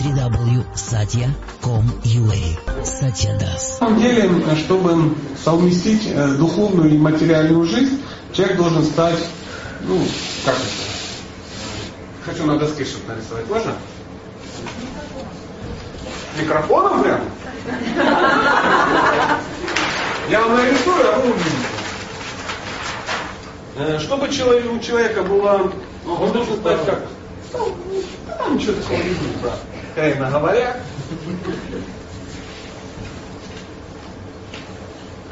www.satya.com.ua Satya Das. На самом деле, чтобы совместить э, духовную и материальную жизнь, человек должен стать, ну, как это? Хочу на доске что-то нарисовать, можно? Микрофоном прям? Я вам нарисую, а вы увидите. Э, Чтобы у человека было, он должен стать как? Там ничего такого не будет. Откровенно говоря.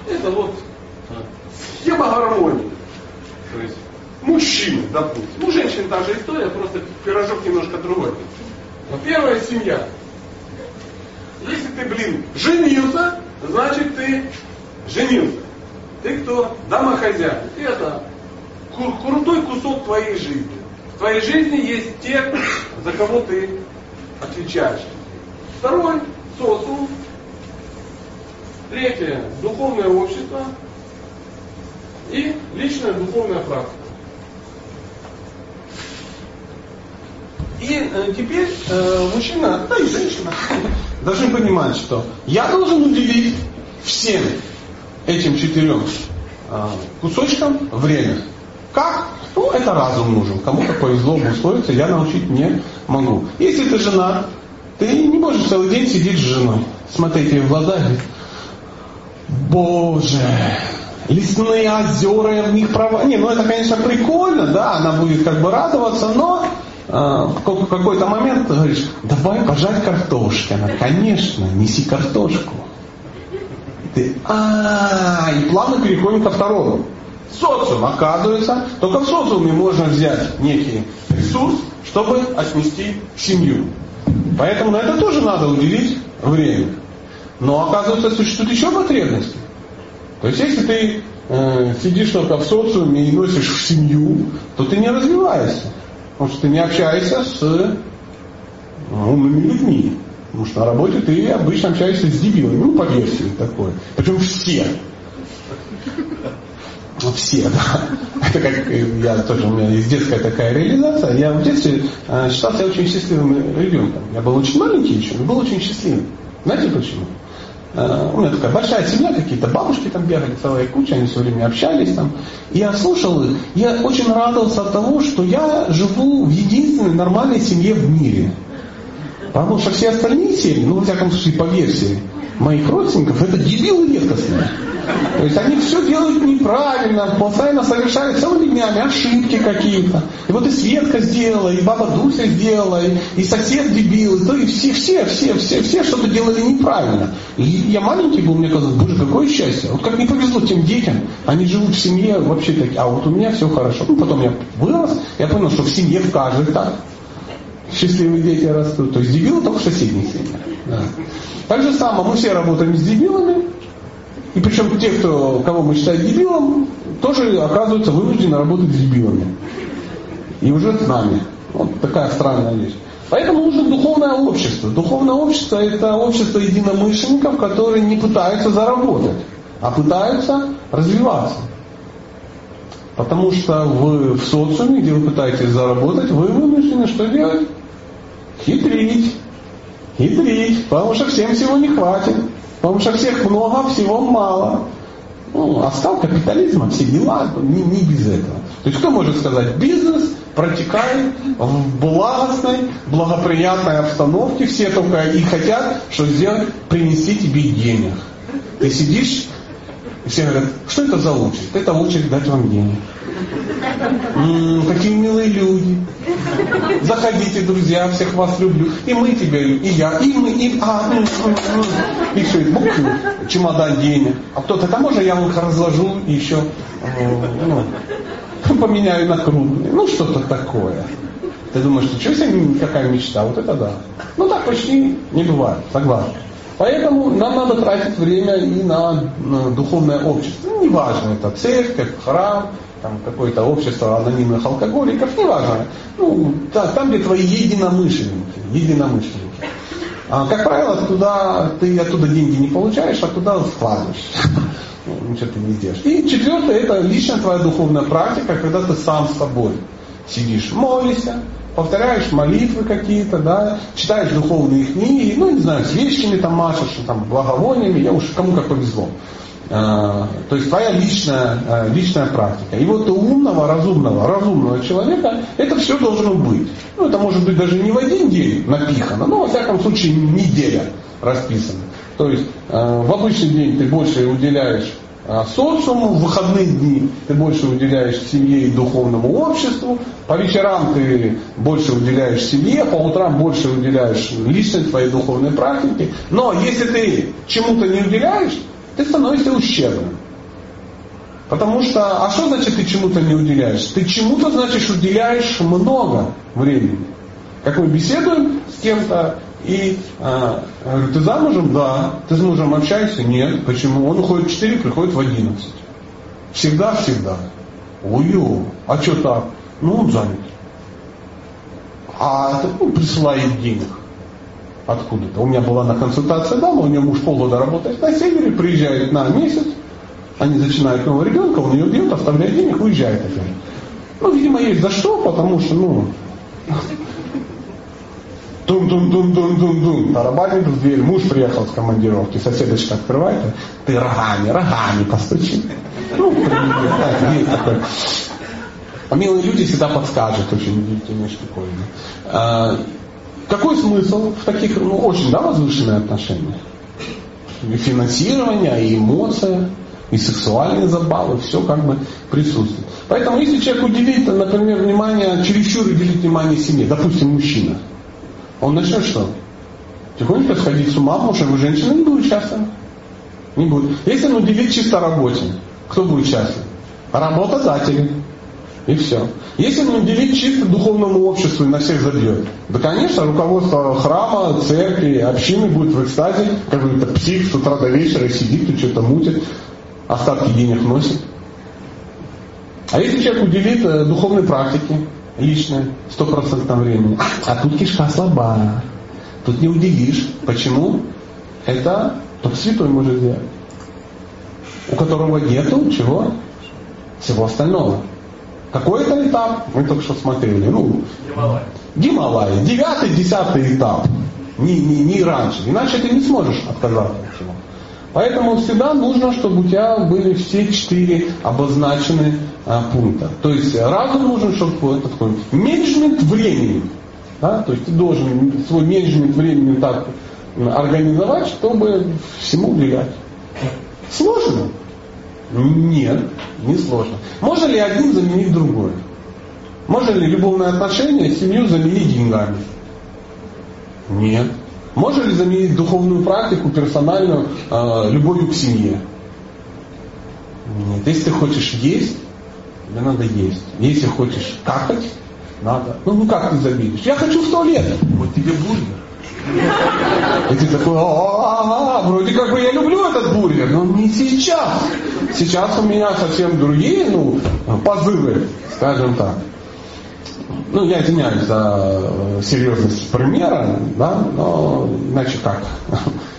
Это вот схема гармонии. То есть мужчины, допустим. Ну, женщин та же история, просто пирожок немножко другой. Но первая семья. Если ты, блин, женился, значит ты женился. Ты кто? Домохозяин. И это кру- крутой кусок твоей жизни. В твоей жизни есть те, за кого ты отвечаешь. Второй – социум. Третье – духовное общество. И личная духовная практика. И э, теперь э, мужчина, да и женщина, должны понимать, что я должен уделить всем этим четырем э, кусочкам время. Как? Ну, это разум нужен. Кому-то повезло обусловиться, я научить не могу. Если ты жена, ты не можешь целый день сидеть с женой, смотреть ей в глаза и Боже, лесные озера, я в них права. Не, ну это, конечно, прикольно, да, она будет как бы радоваться, но э, в ка- какой-то момент ты говоришь, давай пожать картошки. Она, конечно, неси картошку. Ты, а и плавно переходим ко второму. Социум, оказывается, только в социуме можно взять некий ресурс, чтобы отнести семью. Поэтому на это тоже надо уделить время. Но оказывается, существуют еще потребности. То есть, если ты э, сидишь только в социуме и носишь в семью, то ты не развиваешься. Потому что ты не общаешься с э, умными людьми. Потому что на работе ты обычно общаешься с дебилами. Ну, по версии такой. Причем все. Ну, Все, да. Это как я тоже, у меня есть детская такая реализация. Я в детстве э, считал себя очень счастливым ребенком. Я был очень маленький еще, но был очень счастливым. Знаете почему? Э, У меня такая большая семья, какие-то бабушки там бегали, целая куча, они все время общались там. И я слушал их, я очень радовался от того, что я живу в единственной нормальной семье в мире. Потому что все остальные семьи, ну, во всяком случае, по версии моих родственников, это дебилы редкостные. То есть они все делают неправильно, постоянно совершают целыми днями ошибки какие-то. И вот и Светка сделала, и баба Дуся сделала, и, и сосед дебил, и, то, и все, все, все, все, все что-то делали неправильно. И я маленький был, мне казалось, боже, какое счастье. Вот как не повезло тем детям, они живут в семье вообще такие, а вот у меня все хорошо. Ну, потом я вырос, я понял, что в семье в каждой так счастливые дети растут. То есть дебилы только в соседних семьях. Да. Так же самое, мы все работаем с дебилами, и причем те, кто, кого мы считаем дебилом, тоже оказываются вынуждены работать с дебилами. И уже с нами. Вот такая странная вещь. Поэтому нужно духовное общество. Духовное общество это общество единомышленников, которые не пытаются заработать, а пытаются развиваться. Потому что вы в социуме, где вы пытаетесь заработать, вы вынуждены что делать? Хитрить. Хитрить. Потому что всем всего не хватит. Потому что всех много, а всего мало. Ну, остал капитализма, все дела, не, не без этого. То есть кто может сказать, бизнес протекает в благостной, благоприятной обстановке, все только и хотят, что сделать, принести тебе денег. Ты сидишь, и все говорят, что это за очередь? Это очередь дать вам денег. М-м, какие милые люди. Заходите, друзья, всех вас люблю. И мы тебя любим, и я, и мы, и... А, и все, и бухнул чемодан денег. А кто-то, там можно я вам разложу и еще ну, поменяю на крупные. Ну, что-то такое. Ты думаешь, что себе какая мечта? Вот это да. Ну так почти не бывает, согласен. Поэтому нам надо тратить время и на, на духовное общество. Ну, неважно, это церковь, храм, там какое-то общество анонимных алкоголиков, неважно. Ну, та- там, где твои единомышленники, единомышленники. А, как правило, туда, ты оттуда деньги не получаешь, а туда вкладываешь. Ну, Ничего ты не сделаешь. И четвертое, это личная твоя духовная практика, когда ты сам с собой. Сидишь, молишься, повторяешь молитвы какие-то, да, читаешь духовные книги, ну, не знаю, свечками там машешь, там, благовониями, я уж кому как повезло. А, то есть твоя личная, а, личная практика. И вот у умного, разумного, разумного человека это все должно быть. Ну, это может быть даже не в один день напихано, но во всяком случае неделя расписана. То есть а, в обычный день ты больше уделяешь социуму, в выходные дни ты больше уделяешь семье и духовному обществу, по вечерам ты больше уделяешь семье, по утрам больше уделяешь личной твоей духовной практике. Но если ты чему-то не уделяешь, ты становишься ущербным. Потому что, а что значит ты чему-то не уделяешь? Ты чему-то, значит, уделяешь много времени. Как мы беседуем с кем-то, и говорю, ты замужем? Да. Ты с мужем общаешься? Нет. Почему? Он уходит в 4, приходит в 11. Всегда-всегда. Ой, а что так? Ну, он занят. А ну, присылает денег. Откуда-то. У меня была на консультации дама, у нее муж полгода работает на севере, приезжает на месяц, они зачинают нового ребенка, он ее бьет, оставляет денег, уезжает опять. Ну, видимо, есть за что, потому что, ну, Тум-тум-тум-тум-тум-тум. Тарабанит в дверь. Муж приехал с командировки. Соседочка открывает. Ты рогами, рогами постучи. Ну. А милые люди всегда подскажут очень удивительные штуковины. А, какой смысл в таких, ну, очень, да, возвышенные отношения? И финансирование, и эмоция, и сексуальные забавы, все как бы присутствует. Поэтому если человек уделит, например, внимание, чересчур уделить внимание семье, допустим, мужчина, он начнет что? Тихонько сходить с ума, потому что женщина не будет счастлива. Не будет. Если он уделит чисто работе, кто будет счастлив? Работодатели. И все. Если он уделит чисто духовному обществу и на всех забьет, да, конечно, руководство храма, церкви, общины будет в экстазе, как бы это псих с утра до вечера сидит и что-то мутит, остатки денег носит. А если человек уделит э, духовной практике, личное, стопроцентном времени. А тут кишка слаба. Тут не удивишь. Почему? Это только святой может сделать. У которого нету чего? Всего остального. Какой это этап? Мы только что смотрели. Ну, Гималай. Гималай. Девятый, десятый этап. Не, не, не раньше. Иначе ты не сможешь отказаться от чего. Поэтому всегда нужно, чтобы у тебя были все четыре обозначены а, пункта. То есть разум нужен, чтобы это такой менеджмент времени. Да? То есть ты должен свой менеджмент времени так организовать, чтобы всему уделять. Сложно? Нет, не сложно. Можно ли один заменить другой? Можно ли любовные отношения, семью заменить деньгами? Нет. Можно ли заменить духовную практику персональную э, любовью к семье? Нет. Если ты хочешь есть, тебе надо есть. Если хочешь какать, надо. Ну, ну как ты заменишь? Я хочу в туалет. Вот тебе бургер. И ты такой, а, вроде как бы я люблю этот бургер, но не сейчас. Сейчас у меня совсем другие, ну, позывы, скажем так ну, я извиняюсь за э, серьезность примера, да, но иначе как.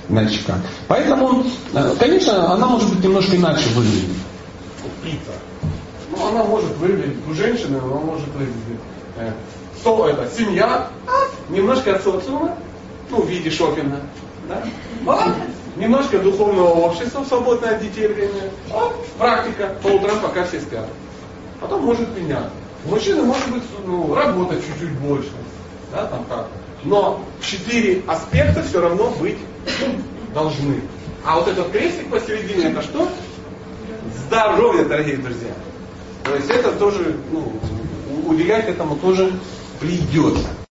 иначе как. Поэтому, э, конечно, она может быть немножко иначе выглядеть. Пицца. Ну, она может выглядеть, у женщины она может выглядеть. Э, со, это, семья, немножко от социума, ну, в виде шопинга. Да? Вот. Немножко духовного общества, свободное от детей время. Вот. Практика по утрам, пока все спят. Потом может меняться. У мужчины может быть ну, работать чуть-чуть больше, да, там как. Но четыре аспекта все равно быть должны. А вот этот крестик посередине это что? Здоровье, дорогие друзья. То есть это тоже, ну, уделять этому тоже придется.